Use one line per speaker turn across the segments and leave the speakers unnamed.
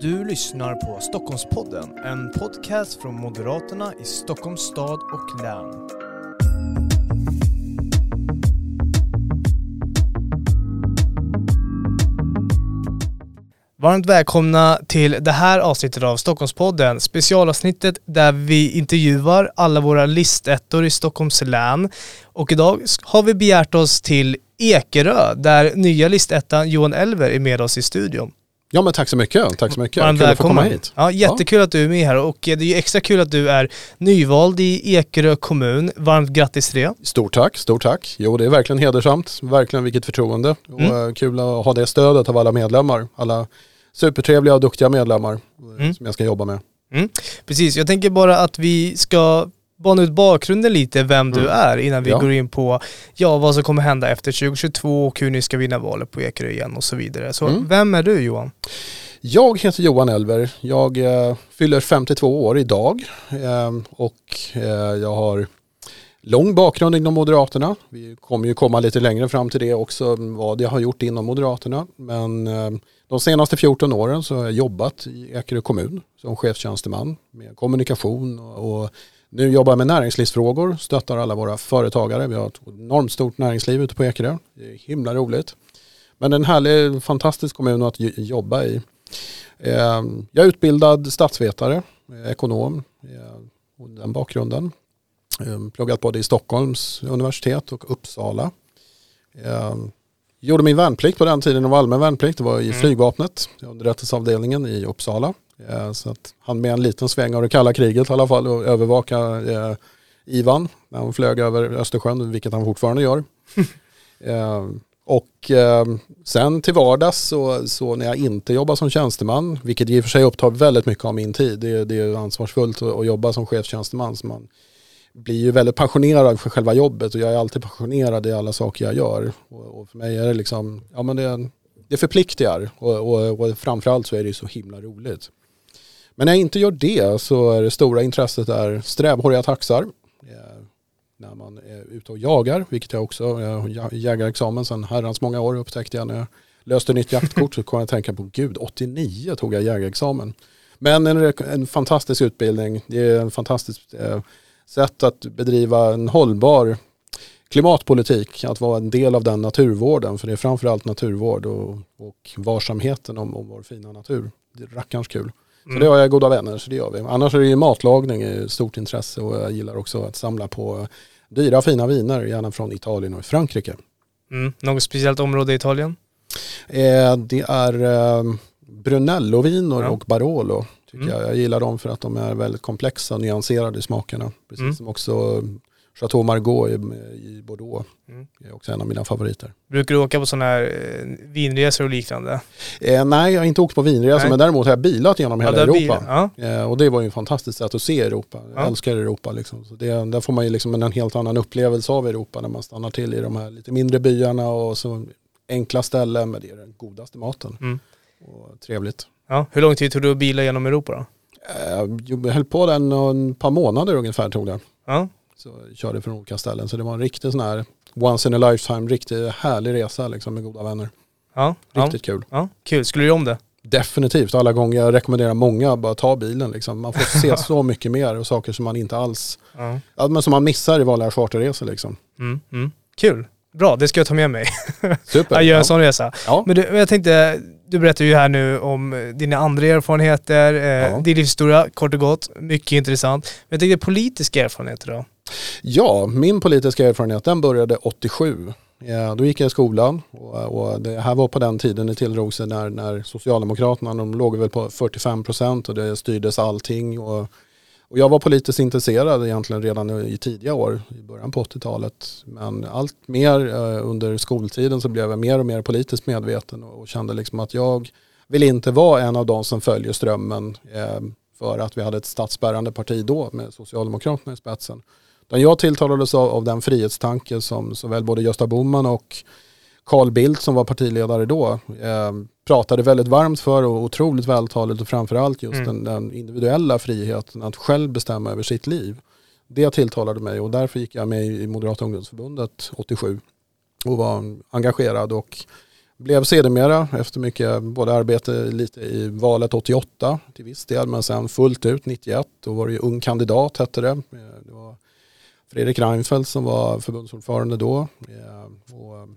Du lyssnar på Stockholmspodden, en podcast från Moderaterna i Stockholms stad och län. Varmt välkomna till det här avsnittet av Stockholmspodden, specialavsnittet där vi intervjuar alla våra listettor i Stockholms län. Och idag har vi begärt oss till Ekerö där nya listettan Johan Elver är med oss i studion.
Ja men tack så mycket, tack så mycket.
Varmt
Kul att få komma hit.
Ja, jättekul att du är med här och det är ju extra kul att du är nyvald i Ekerö kommun. Varmt grattis till det.
Stort tack, stort tack. Jo det är verkligen hedersamt, verkligen vilket förtroende. Och
Mm.
eh, kul att ha det stödet av alla medlemmar, alla supertrevliga och duktiga medlemmar eh,
Mm.
som jag ska jobba med.
Precis, jag tänker bara att vi ska bana ut bakgrunden lite, vem du
Mm.
är, innan vi
Ja.
går in på ja, vad som kommer hända efter 2022 och hur ni ska vinna valet på Ekerö igen och så vidare. Så
Mm.
vem är du Johan?
Jag heter Johan Elver, jag eh, fyller 52 år idag eh, och eh, jag har lång bakgrund inom Moderaterna. Vi kommer ju komma lite längre fram till det också, vad jag har gjort inom Moderaterna. Men eh, de senaste 14 åren så har jag jobbat i Ekerö kommun som chefstjänsteman med kommunikation och nu jobbar jag med näringslivsfrågor, stöttar alla våra företagare. Vi har ett enormt stort näringsliv ute på Ekerö. Det är himla roligt. Men en härlig, fantastisk kommun att jobba i. Eh, Jag är utbildad statsvetare, eh, ekonom, eh, och den bakgrunden. Eh, Pluggat både i Stockholms universitet och Uppsala. Eh, Gjorde min värnplikt på den tiden, det var allmän värnplikt, det var i
Mm.
flygvapnet, underrättelseavdelningen i Uppsala. Eh, Så att han med en liten sväng av det kalla kriget i alla fall och övervaka eh, Ivan när han flög över Östersjön, vilket han fortfarande gör. Eh, och eh, sen till vardags så, så när jag inte jobbar som tjänsteman, vilket i och för sig upptar väldigt mycket av min tid, det, det är ansvarsfullt att, att jobba som chefstjänsteman. Så man blir ju väldigt passionerad för själva jobbet och jag är alltid passionerad i alla saker jag gör. Och, och för mig är det liksom, ja men det, det förpliktigar och, och, och framförallt så är det ju så himla roligt. Men när jag inte gör det så är det stora intresset där strävhåriga taxar. När man är ute och jagar, vilket jag också, jag har jägarexamen sedan herrans många år upptäckte jag när jag löste nytt jaktkort så kom jag att tänka på gud, 89 tog jag jägarexamen. Men en, en fantastisk utbildning, det är en fantastisk eh, sätt att bedriva en hållbar klimatpolitik, att vara en del av den naturvården, för det är framförallt naturvård och, och varsamheten om, om vår fina natur. Det är rackarns kul. Så
Mm.
det har jag goda vänner, så det gör vi. Annars är det ju matlagning stort intresse och jag gillar också att samla på dyra fina viner, gärna från Italien och Frankrike.
Mm. Något speciellt område i Italien?
Eh, det är eh, Brunello-viner
Ja.
och Barolo. Tycker
Mm.
jag. jag gillar dem för att de är väldigt komplexa och nyanserade i smakerna. Precis
Mm.
som också Chateau Margaux i, i Bordeaux.
Mm.
Det är också en av mina favoriter.
Brukar du åka på sådana här eh, vinresor och liknande?
Eh, nej, jag har inte åkt på vinresa
Nej.
men däremot har jag bilat genom hela Europa.
bilen. Ja.
Eh, och det var ju ett fantastiskt sätt att se Europa. Jag
Ja.
älskar Europa. Liksom. Så det, där får man ju liksom en helt annan upplevelse av Europa när man stannar till i de här lite mindre byarna och så enkla ställen. Men det är den godaste maten.
Mm.
Och trevligt.
ja. Hur lång tid tog det att bila genom Europa då?
Eh, Jag höll på den och ett par månader ungefär tog det.
Ja.
Så körde från olika ställen. Så det var en riktig sån här once in a lifetime, riktigt härlig resa liksom med goda vänner.
Ja. Ja.
Riktigt kul.
ja. Kul. Skulle du göra om det?
Definitivt, alla gånger. Jag rekommenderar många att bara ta bilen. Liksom. Man får se så mycket mer och saker som man inte alls,
Ja.
ja, men som man missar i vanliga charterresor. Liksom.
Mm. Mm. Kul. Bra, det ska jag ta med mig.
Super.
Jag gör en
ja.
sån resa.
Ja.
Men du, jag tänkte, du berättar ju här nu om eh, dina andra erfarenheter, eh,
Ja.
din livshistoria, kort och gott. Mycket intressant. Men jag tänkte politiska erfarenheter då?
Ja, min politiska erfarenhet den började 87. Ja, då gick jag i skolan och, och det här var på den tiden det tilldrog sig när, när Socialdemokraterna, de låg väl på 45 procent och det styrdes allting. Och, och jag var politiskt intresserad egentligen redan i tidiga år, i början på 80-talet. Men allt mer eh, under skoltiden så blev jag mer och mer politiskt medveten och, och kände liksom att jag vill inte vara en av de som följer strömmen eh, för att vi hade ett statsbärande parti då med Socialdemokraterna i spetsen. Utan jag tilltalades av, av den frihetstanke som såväl både Gösta Bohman och Carl Bildt som var partiledare då eh, pratade väldigt varmt för och otroligt vältaligt och framförallt just
Mm.
den, den individuella friheten att själv bestämma över sitt liv. Det tilltalade mig och därför gick jag med i Moderata ungdomsförbundet 87 och var engagerad och Blev sedermera efter mycket både arbete lite i valet 88 till viss del men sen fullt ut 91. Då var det ju ung kandidat hette det. Det var Fredrik Reinfeldt som var förbundsordförande då. Och,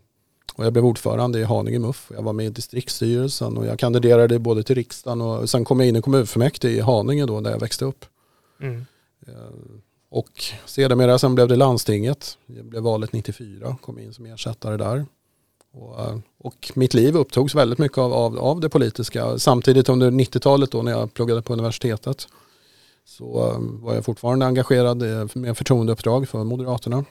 och jag blev ordförande i Haninge MUF. Jag var med i distriktsstyrelsen och jag kandiderade både till riksdagen och sen kom jag in i kommunfullmäktige i Haninge då där jag växte upp. Mm. Och sedermera sen blev det landstinget. Det blev valet 94, kom in som ersättare där. Och, eh, och, mitt liv upptogs väldigt mycket av, av, av det politiska. Samtidigt under 90-talet då när jag pluggade på universitetet så eh, var jag fortfarande engagerad med förtroendeuppdrag för Moderaterna.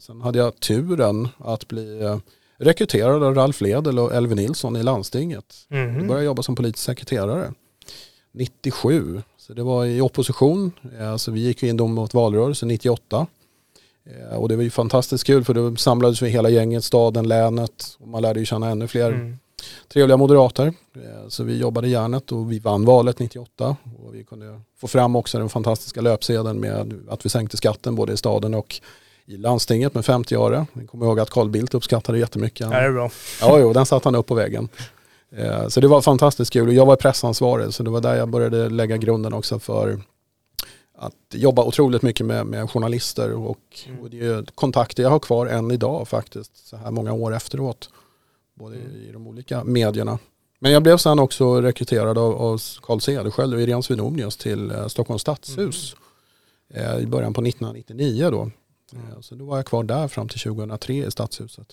Sen hade jag turen att bli eh, rekryterad av Ralf Ledel och Elvin Nilsson i landstinget. Mm. Jag började jobba som politisk sekreterare 97. Så det var i opposition. Alltså vi gick in då mot valrörelse 98. Eh, och det var ju fantastiskt kul för då samlades vi hela gänget, staden, länet och man lärde ju känna ännu fler mm. Trevliga moderater. Eh, så vi jobbade järnet och vi vann valet 98 och vi kunde få fram också den fantastiska löpsedeln med att vi sänkte skatten både i staden och i landstinget med 50 öre. Jag kommer ihåg att Carl Bildt uppskattade jättemycket.
Ja, det är bra.
Ja, jo, den satte han upp på väggen. Eh, så det var fantastiskt kul. Jag var pressansvarig så det var där jag började lägga grunden också för att jobba otroligt mycket med, med journalister och, och det är kontakter jag har kvar än idag faktiskt så här många år efteråt. Både mm. i de olika medierna. Men jag blev sen också rekryterad av, av Carl Cederschiöld och Irene Svenonius till eh, Stockholms stadshus mm. eh, i början på 1999 då. Mm. Eh, så då var jag kvar där fram till 2003 i stadshuset.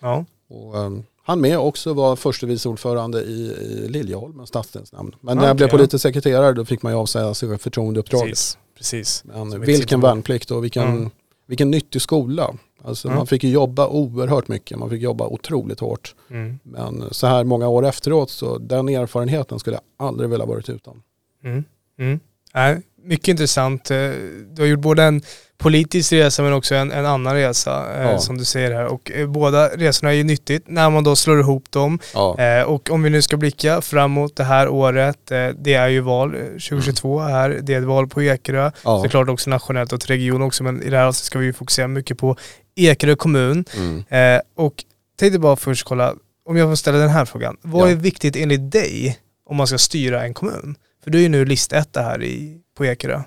Ja. Och, um, han med också var förste vice ordförande i, i Liljeholmens stadsdelsnämnd. Men när jag blev politisk sekreterare då fick man ju avsäga sig förtroendeuppdraget.
Precis, precis.
Men vilken värnplikt och vilken, mm. Vilken nyttig skola. Alltså mm. Man fick ju jobba oerhört mycket, man fick jobba otroligt hårt. Mm. Men så här många år efteråt så den erfarenheten skulle jag aldrig vilja varit utan.
Mm. Mm. Mycket intressant. Eh, du har gjort både en politisk resa men också en, en annan resa eh, ja. som du säger här. Och eh, båda resorna är ju nyttigt när man då slår ihop dem. Ja. Eh, och om vi nu ska blicka framåt det här året, eh, det är ju val 2022 mm. här, det är ett val på Ekerö. Ja. Såklart också nationellt och till region också men i det här avsnittet ska vi fokusera mycket på Ekerö kommun. Mm. Eh, och tänkte bara först kolla, om jag får ställa den här frågan. Vad ja. är viktigt enligt dig om man ska styra en kommun? För du är ju nu listetta här i, på Ekerö.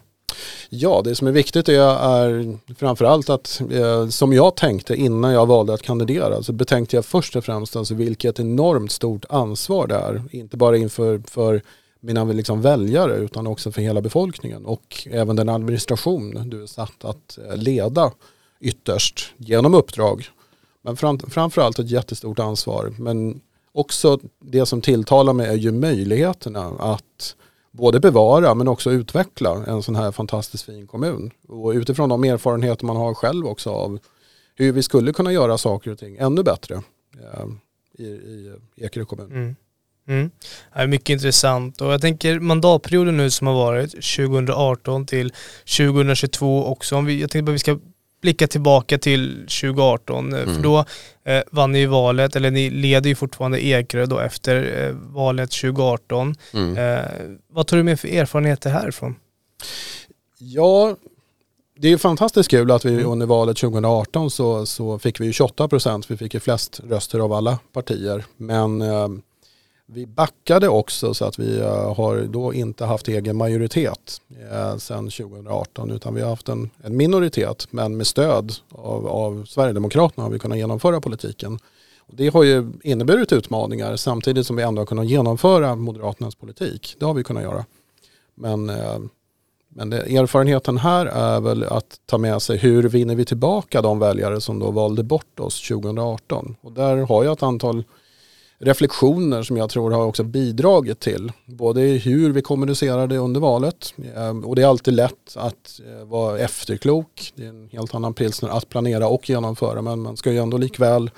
Ja, det som är viktigt är, är framförallt att eh, som jag tänkte innan jag valde att kandidera så betänkte jag först och främst alltså vilket enormt stort ansvar det är. Inte bara inför för mina liksom väljare utan också för hela befolkningen och även den administration du är satt att eh, leda ytterst genom uppdrag. Men fram, framförallt ett jättestort ansvar. Men också det som tilltalar mig är ju möjligheterna att både bevara men också utveckla en sån här fantastiskt fin kommun. Och utifrån de erfarenheter man har själv också av hur vi skulle kunna göra saker och ting ännu bättre eh, i, i Ekerö kommun. Mm.
Mm. Det är mycket intressant och jag tänker mandatperioden nu som har varit 2018 till 2022 också. Om vi, jag tänkte att vi ska blicka tillbaka till 2018, eh, mm. för då eh, vann ni valet, eller ni leder ju fortfarande Ekerö då efter eh, valet 2018. Mm. Eh, vad tar du med för erfarenheter härifrån?
Ja, det är fantastiskt kul att vi mm. under valet 2018 så, så fick vi 28 procent, vi fick ju flest röster av alla partier. Men eh, vi backade också så att vi eh, har då inte haft egen majoritet eh, sedan 2018 utan vi har haft en, en minoritet men med stöd av, av Sverigedemokraterna har vi kunnat genomföra politiken. Och det har ju inneburit utmaningar samtidigt som vi ändå har kunnat genomföra Moderaternas politik. Det har vi kunnat göra. Men, eh, men det, erfarenheten här är väl att ta med sig hur vinner vi tillbaka de väljare som då valde bort oss 2018. Och där har jag ett antal reflektioner som jag tror har också bidragit till. Både hur vi kommunicerade under valet ehm, och det är alltid lätt att eh, vara efterklok. Det är en helt annan pilsner att planera och genomföra men man ska ju ändå likväl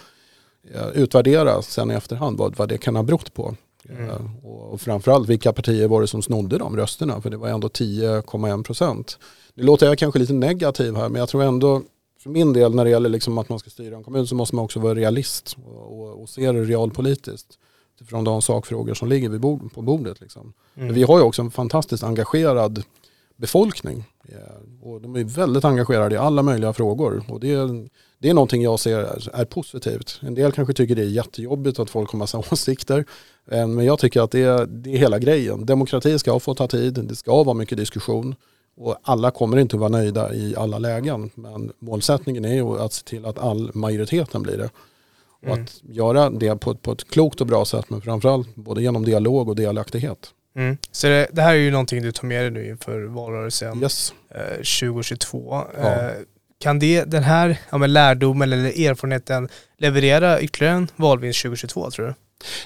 eh, utvärdera sen i efterhand vad, vad det kan ha berott på. Mm. Eh, och framförallt vilka partier var det som snodde de rösterna för det var ändå 10,1 procent. Nu låter jag kanske lite negativ här men jag tror ändå för min del när det gäller liksom att man ska styra en kommun så måste man också vara realist och, och, och se det realpolitiskt. Utifrån de sakfrågor som ligger vid bord, på bordet. Liksom. Mm. Vi har ju också en fantastiskt engagerad befolkning. Och de är väldigt engagerade i alla möjliga frågor. Och det är, det är någonting jag ser är, är positivt. En del kanske tycker det är jättejobbigt att folk har massa åsikter. Eh, men jag tycker att det är, det är hela grejen. Demokrati ska få ta tid, det ska vara mycket diskussion. Och alla kommer inte att vara nöjda i alla lägen. Men målsättningen är ju att se till att all majoriteten blir det. Och mm. att göra det på, på ett klokt och bra sätt men framförallt både genom dialog och delaktighet.
Mm. Så det, det, här är ju någonting du tar med dig nu inför valrörelsen
yes.
eh, 2022. Ja. Eh, kan det, den här ja, men lärdomen eller erfarenheten leverera ytterligare en valvinst 2022 tror du?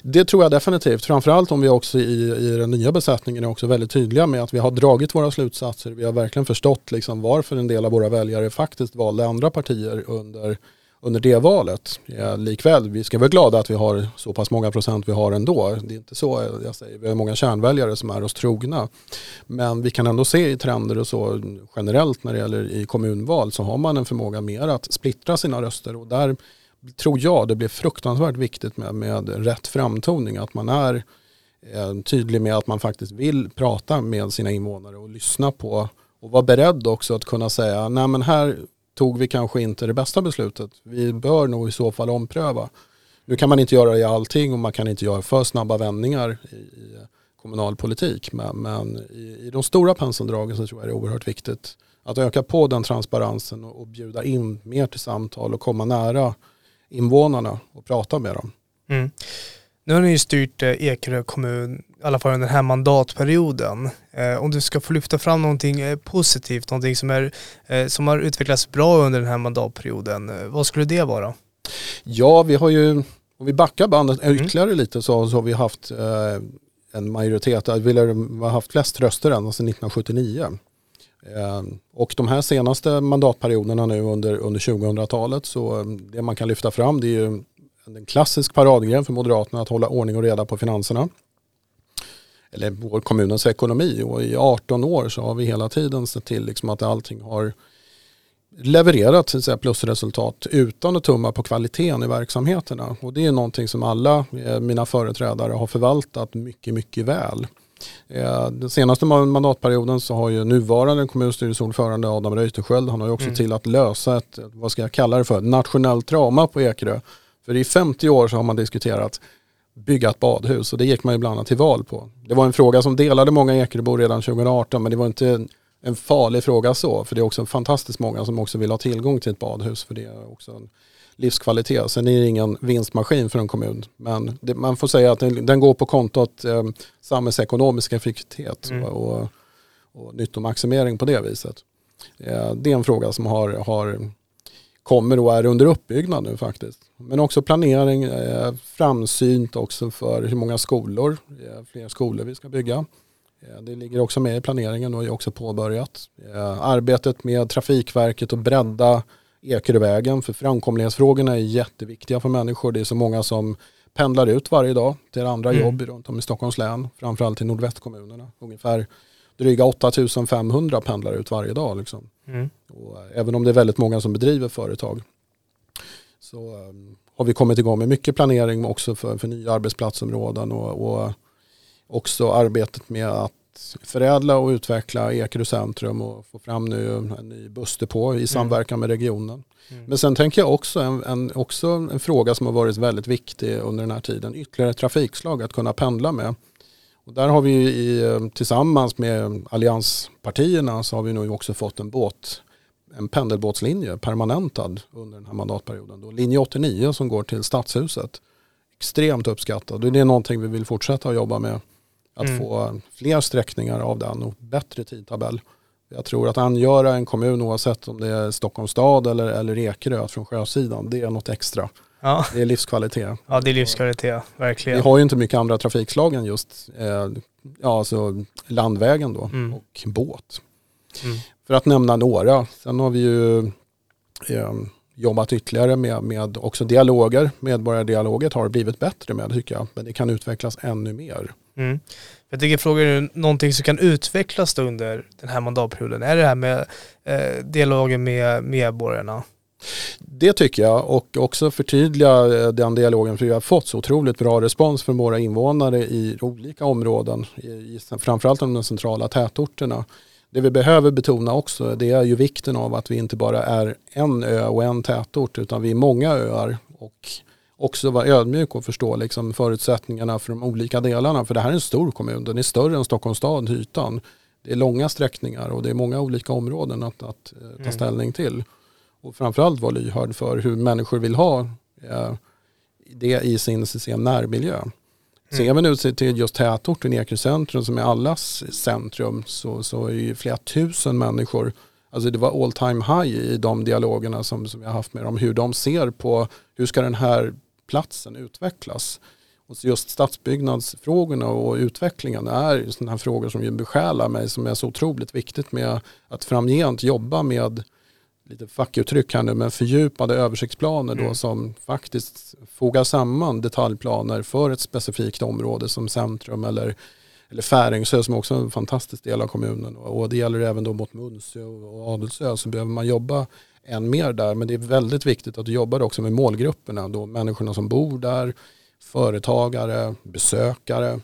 Det tror jag definitivt. Framförallt om vi också i, i den nya besättningen är också väldigt tydliga med att vi har dragit våra slutsatser. Vi har verkligen förstått liksom varför en del av våra väljare faktiskt valde andra partier under under det valet. Ja, likväl, vi ska vara glada att vi har så pass många procent vi har ändå. Det är inte så jag säger. Vi har många kärnväljare som är oss trogna. Men vi kan ändå se i trender och så generellt när det gäller i kommunval så har man en förmåga mer att splittra sina röster och där tror jag det blir fruktansvärt viktigt med, med rätt framtoning. Att man är eh, tydlig med att man faktiskt vill prata med sina invånare och lyssna på och vara beredd också att kunna säga nej men här tog vi kanske inte det bästa beslutet. Vi bör nog i så fall ompröva. Nu kan man inte göra det i allting och man kan inte göra för snabba vändningar i, i kommunal politik. Men, men i, i, de stora penseldragen så tror jag det är oerhört viktigt att öka på den transparensen och, och bjuda in mer till samtal och komma nära invånarna och prata med dem. Mm.
Nu har ni ju styrt eh, Ekerö kommun, i alla fall under den här mandatperioden. Eh, om du ska få lyfta fram någonting eh, positivt, någonting som, är, som har utvecklats bra under den här mandatperioden, vad skulle det vara?
Ja, vi har ju, om vi backar bandet mm. ytterligare lite så, så har vi haft en majoritet, vi har haft flest röster ända sedan 1979. Ehm, och de här senaste mandatperioderna nu under, under 2000-talet så ehm, det man kan lyfta fram det är ju en klassisk paradgren för Moderaterna att hålla ordning och reda på finanserna. Eller vår kommunens ekonomi och i 18 år så har vi hela tiden sett till liksom att allting har levererat så säga, plusresultat utan att tumma på kvaliteten i verksamheterna. Och det är någonting som alla eh, mina företrädare har förvaltat mycket, mycket väl. Eh, den senaste mandatperioden så har ju nuvarande kommunstyrelseordförande Adam Reuterskiöld, han har ju också mm. till att lösa ett, vad ska jag kalla det för, nationellt trauma på Ekerö för i 50 år så har man diskuterat bygga ett badhus och det gick man ju bland annat till val på. Det var en fråga som delade många Ekeröbor redan 2018 men det var inte en farlig fråga så för det är också fantastiskt många som också vill ha tillgång till ett badhus för det är också en livskvalitet. Sen är det ingen vinstmaskin för en kommun men det, man får säga att den, den går på kontot eh, samhällsekonomisk effektivitet mm. och, och nyttomaximering på det viset. Eh, det är en fråga som har, har kommer och är under uppbyggnad nu faktiskt. Men också planering, eh, framsynt också för hur många skolor, eh, fler skolor vi ska bygga. Eh, det ligger också med i planeringen och är också påbörjat. Eh, arbetet med Trafikverket och bredda Ekerövägen för framkomlighetsfrågorna är jätteviktiga för människor. Det är så många som pendlar ut varje dag till andra mm. jobb runt om i Stockholms län, framförallt i nordvästkommunerna. Ungefär dryga 8500 pendlar ut varje dag. Liksom. Mm. Och eh, även om det är väldigt många som bedriver företag så um, har vi kommit igång med mycket planering också för, för nya arbetsplatsområden och, och också arbetet med att förädla och utveckla Ekerö centrum och få fram nu en ny bussdepå i mm. samverkan mm. med regionen. Mm. Men sen tänker jag också en, en, också en fråga som har varit väldigt viktig under den här tiden, ytterligare trafikslag att kunna pendla med. Och där har vi i, eh, tillsammans med allianspartierna så har vi nu också fått en båt, en pendelbåtslinje permanentad under den här mandatperioden. Då linje 89 som går till Stadshuset. Extremt uppskattad och det är någonting vi vill fortsätta att jobba med. Att mm. få fler sträckningar av den och bättre tidtabell. Jag tror att angöra en kommun oavsett om det är Stockholms stad eller, eller Ekerö från sjösidan, det är något extra. Ja. Det är livskvalitet.
Ja, det är livskvalitet, verkligen.
Vi har ju inte mycket andra trafikslag än just eh, ja, alltså landvägen då mm. och båt. Mm. För att nämna några. Sen har vi ju eh, jobbat ytterligare med, med också dialoger. Medborgardialoget har blivit bättre med tycker jag. Men det kan utvecklas ännu mer.
Mm. Jag tycker frågan är någonting som kan utvecklas under den här mandatperioden. Är det här med eh, dialogen med medborgarna?
Det tycker jag och också förtydliga eh, den dialogen för vi har fått så otroligt bra respons från våra invånare i olika områden, i, framförallt de centrala tätorterna. Det vi behöver betona också det är ju vikten av att vi inte bara är en ö och en tätort utan vi är många öar och också vara ödmjuk och förstå liksom förutsättningarna för de olika delarna. För det här är en stor kommun, den är större än Stockholms stad, ytan. Det är långa sträckningar och det är många olika områden att, att eh, ta mm. ställning till. Och framförallt vara lyhörd för hur människor vill ha eh, det i sin, sin närmiljö. Mm. Ser vi nu till just tätorten Ekerö centrum som är allas centrum så, så är det flera tusen människor Alltså det var all time high i de dialogerna som, som jag haft med dem. Hur de ser på hur ska den här platsen utvecklas. Och just stadsbyggnadsfrågorna och utvecklingen är sådana här frågor som ju besjälar mig som är så otroligt viktigt med att framgent jobba med lite fackuttryck här nu, men fördjupade översiktsplaner då mm. som faktiskt fogar samman detaljplaner för ett specifikt område som centrum eller, eller Färingsö som också är en fantastisk del av kommunen. Och det gäller även då mot Munsö och Adelsö så behöver man jobba än mer där. Men det är väldigt viktigt att du jobbar också med målgrupperna, då människorna som bor där, företagare, besökare.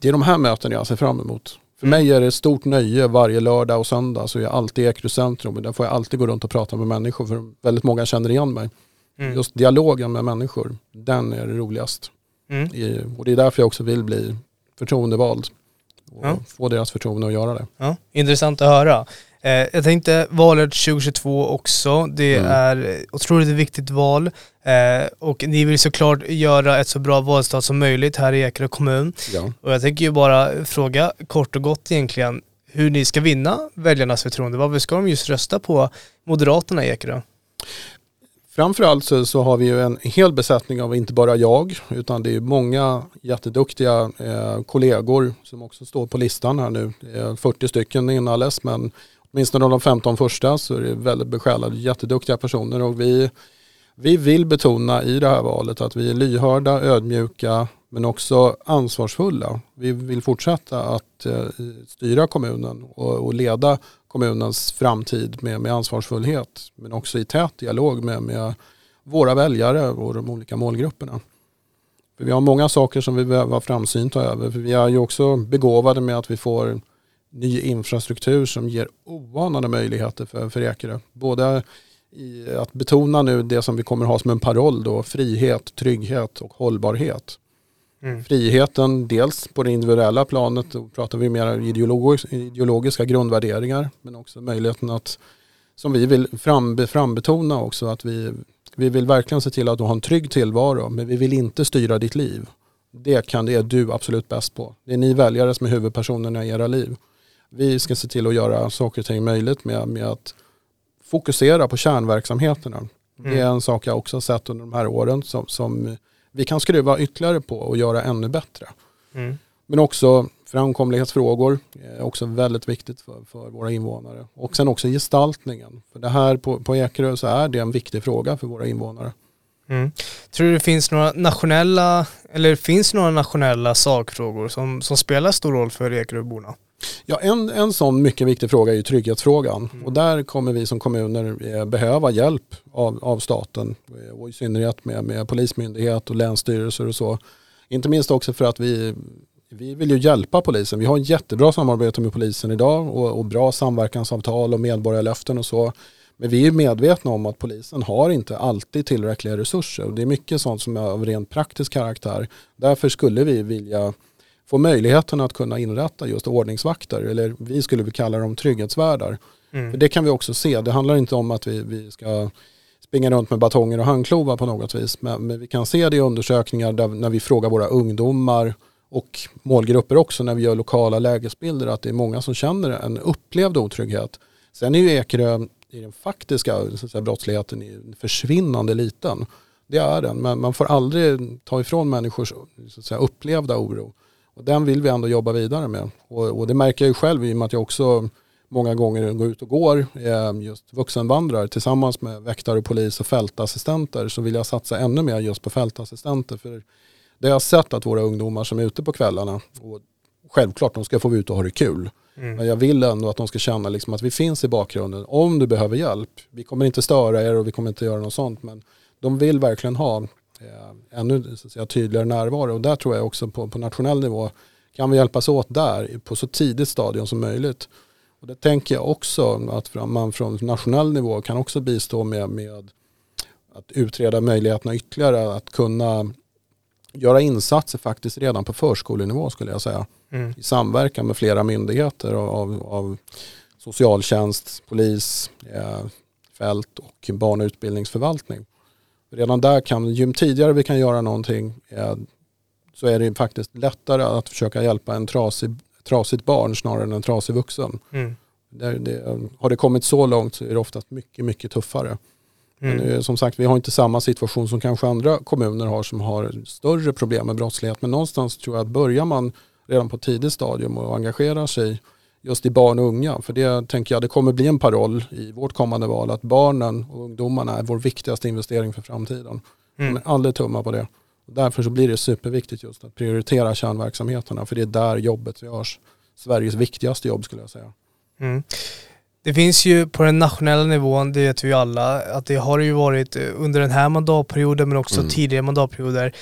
Det är de här mötena jag ser fram emot. För mm. mig är det ett stort nöje varje lördag och söndag så är jag alltid i Ekerö centrum och där får jag alltid gå runt och prata med människor för väldigt många känner igen mig. Mm. Just dialogen med människor, den är det roligast. Mm. I, och det är därför jag också vill bli förtroendevald och ja. få deras förtroende att göra det.
Ja. Intressant att höra. Eh, jag tänkte valet 2022 också. Det mm. är otroligt viktigt val eh, och ni vill såklart göra ett så bra valstad som möjligt här i Ekerö kommun. Ja. Och jag tänker ju bara fråga kort och gott egentligen hur ni ska vinna väljarnas förtroende. Varför ska de just rösta på Moderaterna i Ekerö?
Framförallt så, så har vi ju en hel besättning av inte bara jag utan det är många jätteduktiga eh, kollegor som också står på listan här nu. 40 stycken inalles men åtminstone av de 15 första så är det väldigt besjälade, jätteduktiga personer och vi, vi vill betona i det här valet att vi är lyhörda, ödmjuka men också ansvarsfulla. Vi vill fortsätta att eh, styra kommunen och, och, leda kommunens framtid med, med ansvarsfullhet men också i tät dialog med, med våra väljare och de olika målgrupperna. För vi har många saker som vi behöver vara framsynta över. För vi är ju också begåvade med att vi får ny infrastruktur som ger oanade möjligheter för, för Ekerö. Både i att betona nu det som vi kommer ha som en paroll då, frihet, trygghet och hållbarhet. Mm. Friheten dels på det individuella planet, då pratar vi mer ideolog ideologiska grundvärderingar, men också möjligheten att, som vi vill fram, frambetona också, att vi, vi vill verkligen se till att du har en trygg tillvaro, men vi vill inte styra ditt liv. Det kan det är du absolut bäst på. Det är ni väljare som är huvudpersonerna i era liv. Vi ska se till att göra saker och ting möjligt med, med att fokusera på kärnverksamheterna. Mm. Det är en sak jag också har sett under de här åren som, som vi kan skruva ytterligare på och göra ännu bättre. Mm. Men också framkomlighetsfrågor är också väldigt viktigt för, för, våra invånare. Och sen också gestaltningen. För det här på, på Ekerö så är det en viktig fråga för våra invånare.
Mm. Tror du det finns några nationella, eller finns några nationella sakfrågor som, som spelar stor roll för Ekeröborna?
Ja, en, en sån mycket viktig fråga är ju trygghetsfrågan. Mm. Och där kommer vi som kommuner eh, behöva hjälp av, av staten. Och i synnerhet med, med polismyndighet och länsstyrelser och så. Inte minst också för att vi, vi vill ju hjälpa polisen. Vi har jättebra samarbete med polisen idag och, och bra samverkansavtal och medborgarlöften och så. Men vi är medvetna om att polisen har inte alltid tillräckliga resurser. Och det är mycket sånt som är av rent praktisk karaktär. Därför skulle vi vilja få möjligheten att kunna inrätta just ordningsvakter eller vi skulle kalla dem trygghetsvärdar. Mm. För det kan vi också se, det handlar inte om att vi, vi ska springa runt med batonger och handklovar på något vis. Men, men vi kan se det i undersökningar där, när vi frågar våra ungdomar och målgrupper också när vi gör lokala lägesbilder att det är många som känner en upplevd otrygghet. Sen är ju Ekerö i den faktiska säga, brottsligheten försvinnande liten. Det är den, men man får aldrig ta ifrån människors så att säga, upplevda oro. Och den vill vi ändå jobba vidare med. Och, och, det märker jag ju själv i och med att jag också många gånger går ut och går eh, just vuxenvandrar tillsammans med väktare, polis och fältassistenter så vill jag satsa ännu mer just på fältassistenter. För det har jag sett att våra ungdomar som är ute på kvällarna, och självklart de ska få ut och ha det kul. Mm. Men jag vill ändå att de ska känna liksom att vi finns i bakgrunden om du behöver hjälp. Vi kommer inte störa er och vi kommer inte göra något sånt men de vill verkligen ha ännu så att säga, tydligare närvaro. Och där tror jag också på, på nationell nivå kan vi hjälpas åt där på så tidigt stadium som möjligt. Och det tänker jag också att man från nationell nivå kan också bistå med, med att utreda möjligheterna ytterligare att kunna göra insatser faktiskt redan på förskolenivå skulle jag säga. Mm. I samverkan med flera myndigheter av, av socialtjänst, polis, eh, fält och barn och utbildningsförvaltning. Redan där kan, ju tidigare vi kan göra någonting eh, så är det faktiskt lättare att försöka hjälpa en trasig, trasigt barn snarare än en trasig vuxen. Mm. Det, det, har det kommit så långt så är det oftast mycket, mycket tuffare. Mm. Men som sagt, vi har inte samma situation som kanske andra kommuner har som har större problem med brottslighet. Men någonstans tror jag att börjar man redan på tidigt stadium och engagerar sig just i barn och unga. För det tänker jag, det kommer bli en paroll i vårt kommande val att barnen och ungdomarna är vår viktigaste investering för framtiden. Mm. Men aldrig tumma på det. Därför så blir det superviktigt just att prioritera kärnverksamheterna för det är där jobbet görs. Sveriges viktigaste jobb skulle jag säga. Mm.
Det finns ju på den nationella nivån, det vet vi alla, att det har ju varit under den här mandatperioden men också mm. tidigare mandatperioder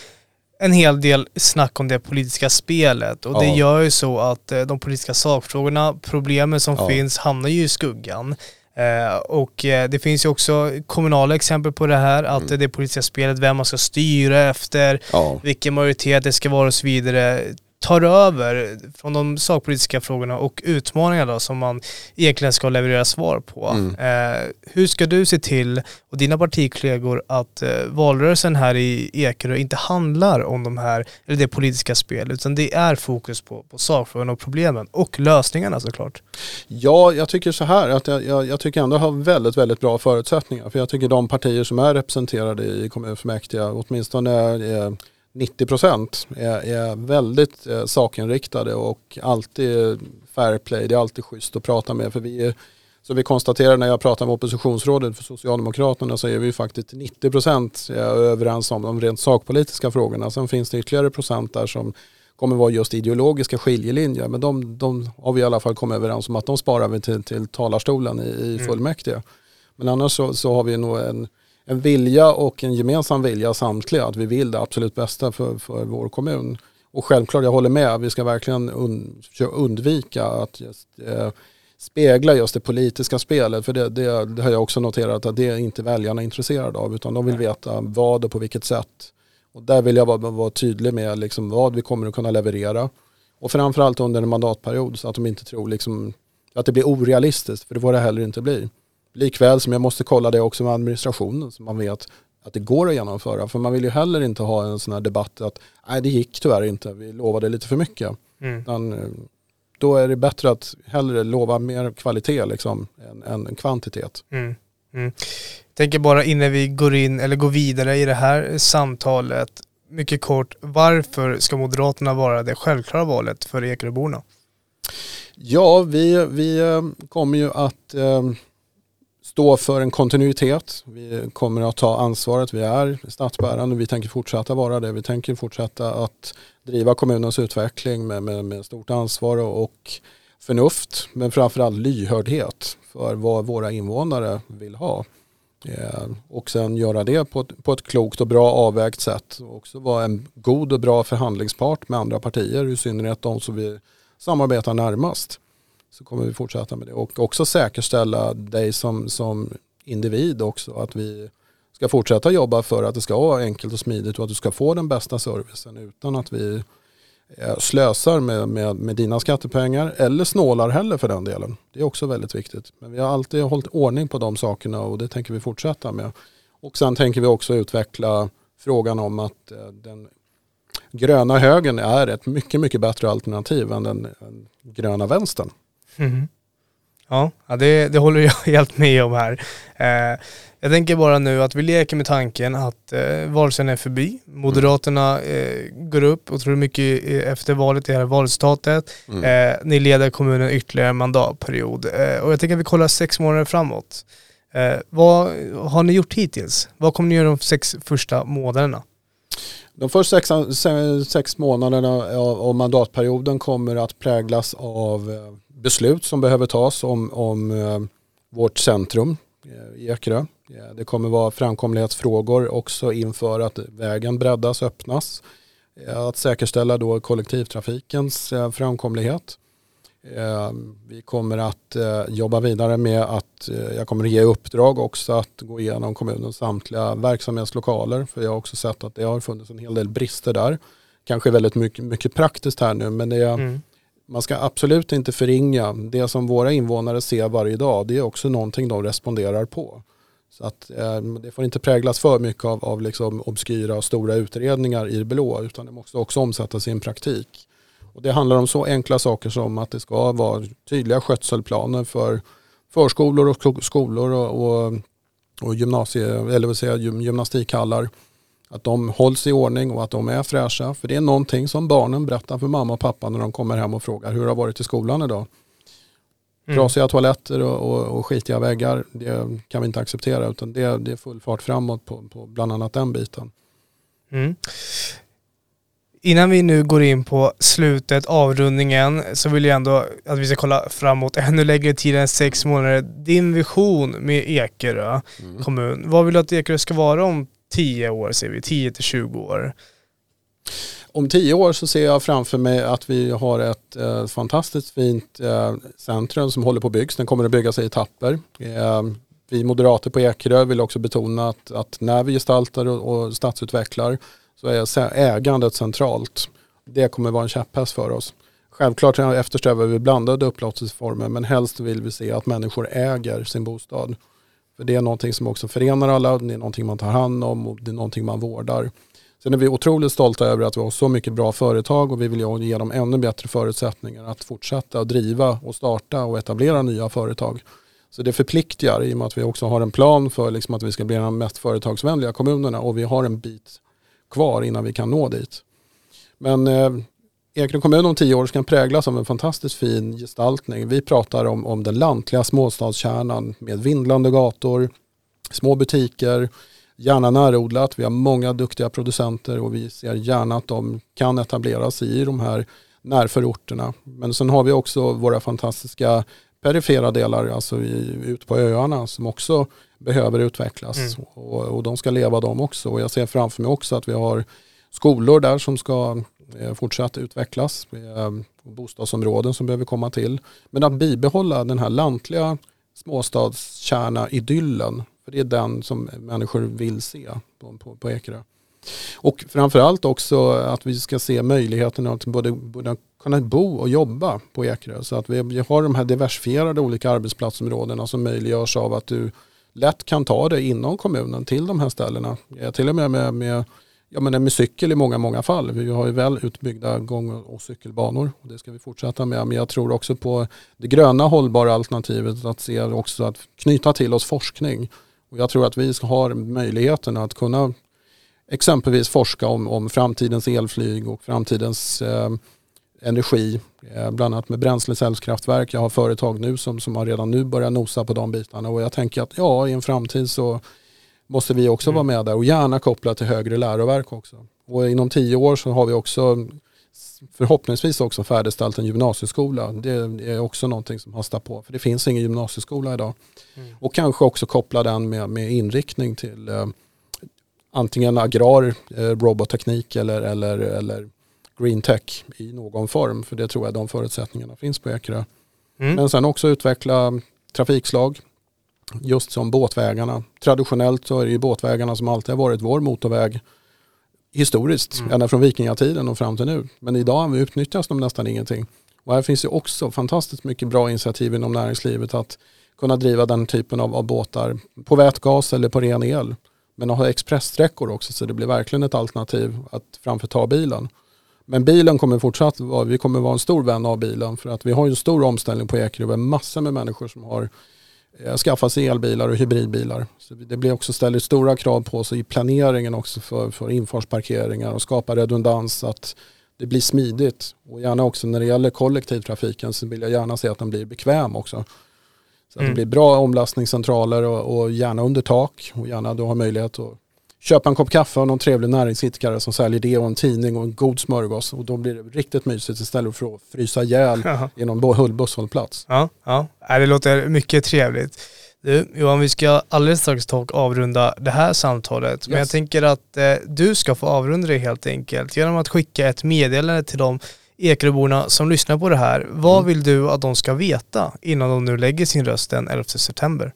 en hel del snack om det politiska spelet och ja. det gör ju så att eh, de politiska sakfrågorna, problemen som ja. finns hamnar ju i skuggan. Eh, och eh, det finns ju också kommunala exempel på det här, att mm. det politiska spelet, vem man ska styra efter, ja. vilken majoritet det ska vara och så vidare tar över från de sakpolitiska frågorna och utmaningarna som man egentligen ska leverera svar på. Mm. Eh, hur ska du se till, och dina partikollegor, att eh, valrörelsen här i Ekerö inte handlar om de här, eller det politiska spel, utan det är fokus på, på sakfrågorna och problemen och lösningarna såklart?
Ja, jag tycker så här att jag, jag, jag tycker ändå har väldigt, väldigt bra förutsättningar. För jag tycker de partier som är representerade i kommunfullmäktige, åtminstone eh, 90 procent är, är, väldigt eh, sakinriktade och alltid fair play. Det är alltid schysst att prata med. För vi är, så vi konstaterar när jag pratar med oppositionsrådet för Socialdemokraterna så är vi faktiskt 90 procent överens om de rent sakpolitiska frågorna. Sen finns det ytterligare procent där som kommer vara just ideologiska skiljelinjer. Men de, de har vi i alla fall kommit överens om att de sparar vi till, till talarstolen i, i mm. fullmäktige. Men annars så, så har vi nog en en vilja och en gemensam vilja samtliga att vi vill det absolut bästa för, för vår kommun. Och självklart, jag håller med, vi ska verkligen und, undvika att just, eh, spegla just det politiska spelet. För det, det, det, har jag också noterat att det är inte väljarna intresserade av utan de vill veta vad och på vilket sätt. Och där vill jag vara, vara tydlig med liksom vad vi kommer att kunna leverera. Och framförallt under en mandatperiod så att de inte tror liksom att det blir orealistiskt, för det får det heller inte bli. Likväl som jag måste kolla det också med administrationen så man vet att det går att genomföra. För man vill ju heller inte ha en sån här debatt att nej det gick tyvärr inte, vi lovade lite för mycket. Mm. Utan, eh, då är det bättre att hellre lova mer kvalitet liksom, än, än kvantitet. Mm.
Mm. tänker bara innan vi går in eller går vidare i det här samtalet, mycket kort, varför ska Moderaterna vara det självklara valet för Ekeröborna?
Ja, vi, vi eh, kommer ju att eh, stå för en kontinuitet. Vi kommer att ta ansvaret. Vi är statsbärande och vi tänker fortsätta vara det. Vi tänker fortsätta att driva kommunens utveckling med, med, med stort ansvar och förnuft men framförallt lyhördhet för vad våra invånare vill ha. Eh, och sen göra det på ett, på ett klokt och bra avvägt sätt. Och också vara en god och bra förhandlingspart med andra partier, i synnerhet de som vi samarbetar närmast så kommer vi fortsätta med det och också säkerställa dig som, som individ också att vi ska fortsätta jobba för att det ska vara enkelt och smidigt och att du ska få den bästa servicen utan att vi eh, slösar med, med, med dina skattepengar eller snålar heller för den delen. Det är också väldigt viktigt. Men vi har alltid hållit ordning på de sakerna och det tänker vi fortsätta med. Och sen tänker vi också utveckla frågan om att eh, den gröna högen är ett mycket, mycket bättre alternativ än den gröna vänstern. Mm.
Ja, det, det håller jag helt med om här. Eh, jag tänker bara nu att vi leker med tanken att eh, valsen är förbi. Moderaterna eh, går upp otroligt mycket efter valet, det här valresultatet. Mm. Eh, ni leder kommunen ytterligare en mandatperiod. Eh, och jag tänker att vi kollar sex månader framåt. Eh, vad har ni gjort hittills? Vad kommer ni göra de sex första månaderna?
De första sex, sex månaderna av mandatperioden kommer att präglas av eh, beslut som behöver tas om, om eh, vårt centrum eh, i Ekerö. Eh, det kommer vara framkomlighetsfrågor också inför att vägen breddas, öppnas. Att säkerställa då kollektivtrafikens framkomlighet. Vi kommer att jobba vidare med att jag kommer att ge uppdrag också att gå igenom kommunens samtliga verksamhetslokaler. För jag har också sett att det har funnits en hel del brister där. Kanske väldigt mycket, mycket praktiskt här nu men det är, mm man ska absolut inte förringa det som våra invånare ser varje dag. Det är också någonting de responderar på. Så att, eh, det får inte präglas för mycket av, av liksom obskyra och stora utredningar i det blå utan det måste också omsättas i en praktik. Och det handlar om så enkla saker som att det ska vara tydliga skötselplaner för förskolor och skolor och, och, och gymnasie, eller vill säga gymnastikhallar. Att de hålls i ordning och att de är fräscha. För det är någonting som barnen berättar för mamma och pappa när de kommer hem och frågar hur det har varit i skolan idag. Mm. Trasiga toaletter och, och, och skitiga väggar, det kan vi inte acceptera utan det, det är full fart framåt på, på bland annat den biten. Mm.
Innan vi nu går in på slutet, avrundningen, så vill jag ändå att vi ska kolla framåt ännu längre tid än sex månader. Din vision med Ekerö mm. kommun, vad vill du att Ekerö ska vara om tio år, ser vi, 10 till 20 år?
Om tio år så ser jag framför mig att vi har ett eh, fantastiskt fint eh, centrum som håller på att byggas. Den kommer att byggas i etapper. Eh, vi moderater på Ekerö vill också betona att, att när vi gestaltar och, och stadsutvecklar så är ägandet centralt. Det kommer vara en käpphäst för oss. Självklart eftersträvar vi blandade upplåtelseformer men helst vill vi se att människor äger sin bostad. För det är någonting som också förenar alla, det är någonting man tar hand om och det är någonting man vårdar. Sen är vi otroligt stolta över att vi har så mycket bra företag och vi vill ge dem ännu bättre förutsättningar att fortsätta att driva och starta och etablera nya företag. Så det förpliktigar i och med att vi också har en plan för liksom att vi ska bli de mest företagsvänliga kommunerna och vi har en bit kvar innan vi kan nå dit. Men eh, Ekerö kommun om tio år ska präglas av en fantastiskt fin gestaltning. Vi pratar om, om den lantliga småstadskärnan med vindlande gator, små butiker, gärna närodlat. Vi har många duktiga producenter och vi ser gärna att de kan etableras i de här närförorterna. Men sen har vi också våra fantastiska perifera delar, alltså ute på öarna som också behöver utvecklas mm. och, och, de ska leva de också. Och jag ser framför mig också att vi har skolor där som ska Eh, fortsatt utvecklas, eh, bostadsområden som behöver komma till. Men att bibehålla den här lantliga småstadskärna-idyllen, för det är den som människor vill se på, på, på Ekerö. Och framförallt också att vi ska se möjligheten att både, både kunna bo och jobba på Ekerö. Så att vi, vi har de här diversifierade olika arbetsplatsområdena som möjliggörs av att du lätt kan ta dig inom kommunen till de här ställena. Eh, till och med med, med, ja, men med cykel i många, många fall. Vi har ju väl utbyggda gång och cykelbanor och det ska vi fortsätta med. Men jag tror också på det gröna hållbara alternativet att se också att knyta till oss forskning. Och jag tror att vi har möjligheten att kunna exempelvis forska om, om framtidens elflyg och framtidens eh, energi, eh, bland annat med bränslecellskraftverk. Jag har företag nu som, som har redan nu börjat nosa på de bitarna och jag tänker att ja, i en framtid så måste vi också mm. vara med där och gärna koppla till högre läroverk också. Och inom tio år så har vi också förhoppningsvis också färdigställt en gymnasieskola. Det är också någonting som hastar på. För det finns ingen gymnasieskola idag. Mm. Och kanske också koppla den med, med inriktning till eh, antingen agrar, eh, robotteknik eller, eller, eller green tech i någon form. För det tror jag de förutsättningarna finns på Ekerö. Mm. Men sen också utveckla trafikslag. Just som båtvägarna. Traditionellt så är det ju båtvägarna som alltid har varit vår motorväg historiskt, mm. ända från vikingatiden och fram till nu. Men idag utnyttjas de nästan ingenting. Och här finns det också fantastiskt mycket bra initiativ inom näringslivet att kunna driva den typen av, av båtar på vätgas eller på ren el. Men att ha expresssträckor också så det blir verkligen ett alternativ att framför ta bilen. Men bilen kommer fortsatt vara, vi kommer vara en stor vän av bilen för att vi har en stor omställning på Ekerö. Har massor med människor som har eh, skaffat sig elbilar och hybridbilar. Så det blir också ställer stora krav på oss i planeringen också för, för infartsparkeringar och skapa redundans att det blir smidigt. Och gärna också när det gäller kollektivtrafiken så vill jag gärna se att den blir bekväm också. Så att mm. det blir bra omlastningscentraler och, och, gärna under tak och gärna du har möjlighet att köpa en kopp kaffe av någon trevlig näringsidkare som säljer det och en tidning och en god smörgås och då blir det riktigt mysigt istället för att frysa ihjäl i någon busshållplats.
Ja, ja, det låter mycket trevligt. Du, Johan, vi ska alldeles strax ta och avrunda det här samtalet. Yes. Men jag tänker att eh, du ska få avrunda det helt enkelt genom att skicka ett meddelande till de Ekeröborna som lyssnar på det här, vad
Mm.
vill du att de ska veta innan de nu lägger sin röst den 11 september?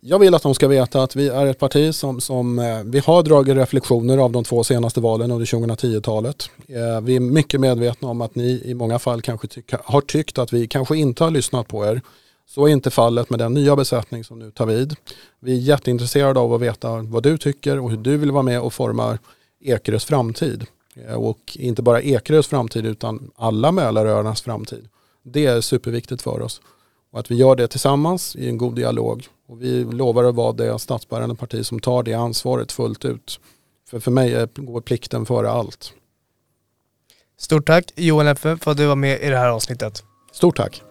Jag vill att de ska veta att vi är ett parti som, som eh, vi har dragit reflektioner av de två senaste valen under 2010-talet. Eh, vi är mycket medvetna om att ni i många fall kanske tycka, har tyckt att vi kanske inte har lyssnat på er. Så är inte fallet med den nya besättning som nu tar vid. Vi är jätteintresserade av att veta vad du tycker och hur du vill vara med och forma Ekerös framtid. Eh, och inte bara Ekerös framtid utan alla Mälaröarnas framtid. Det är superviktigt för oss. Och att vi gör det tillsammans i en god dialog. Och vi lovar att vara det statsbärande parti som tar det ansvaret fullt ut. För för mig går plikten före allt.
Stort tack Johan Leffe för att du var med i det här avsnittet.
Stort tack.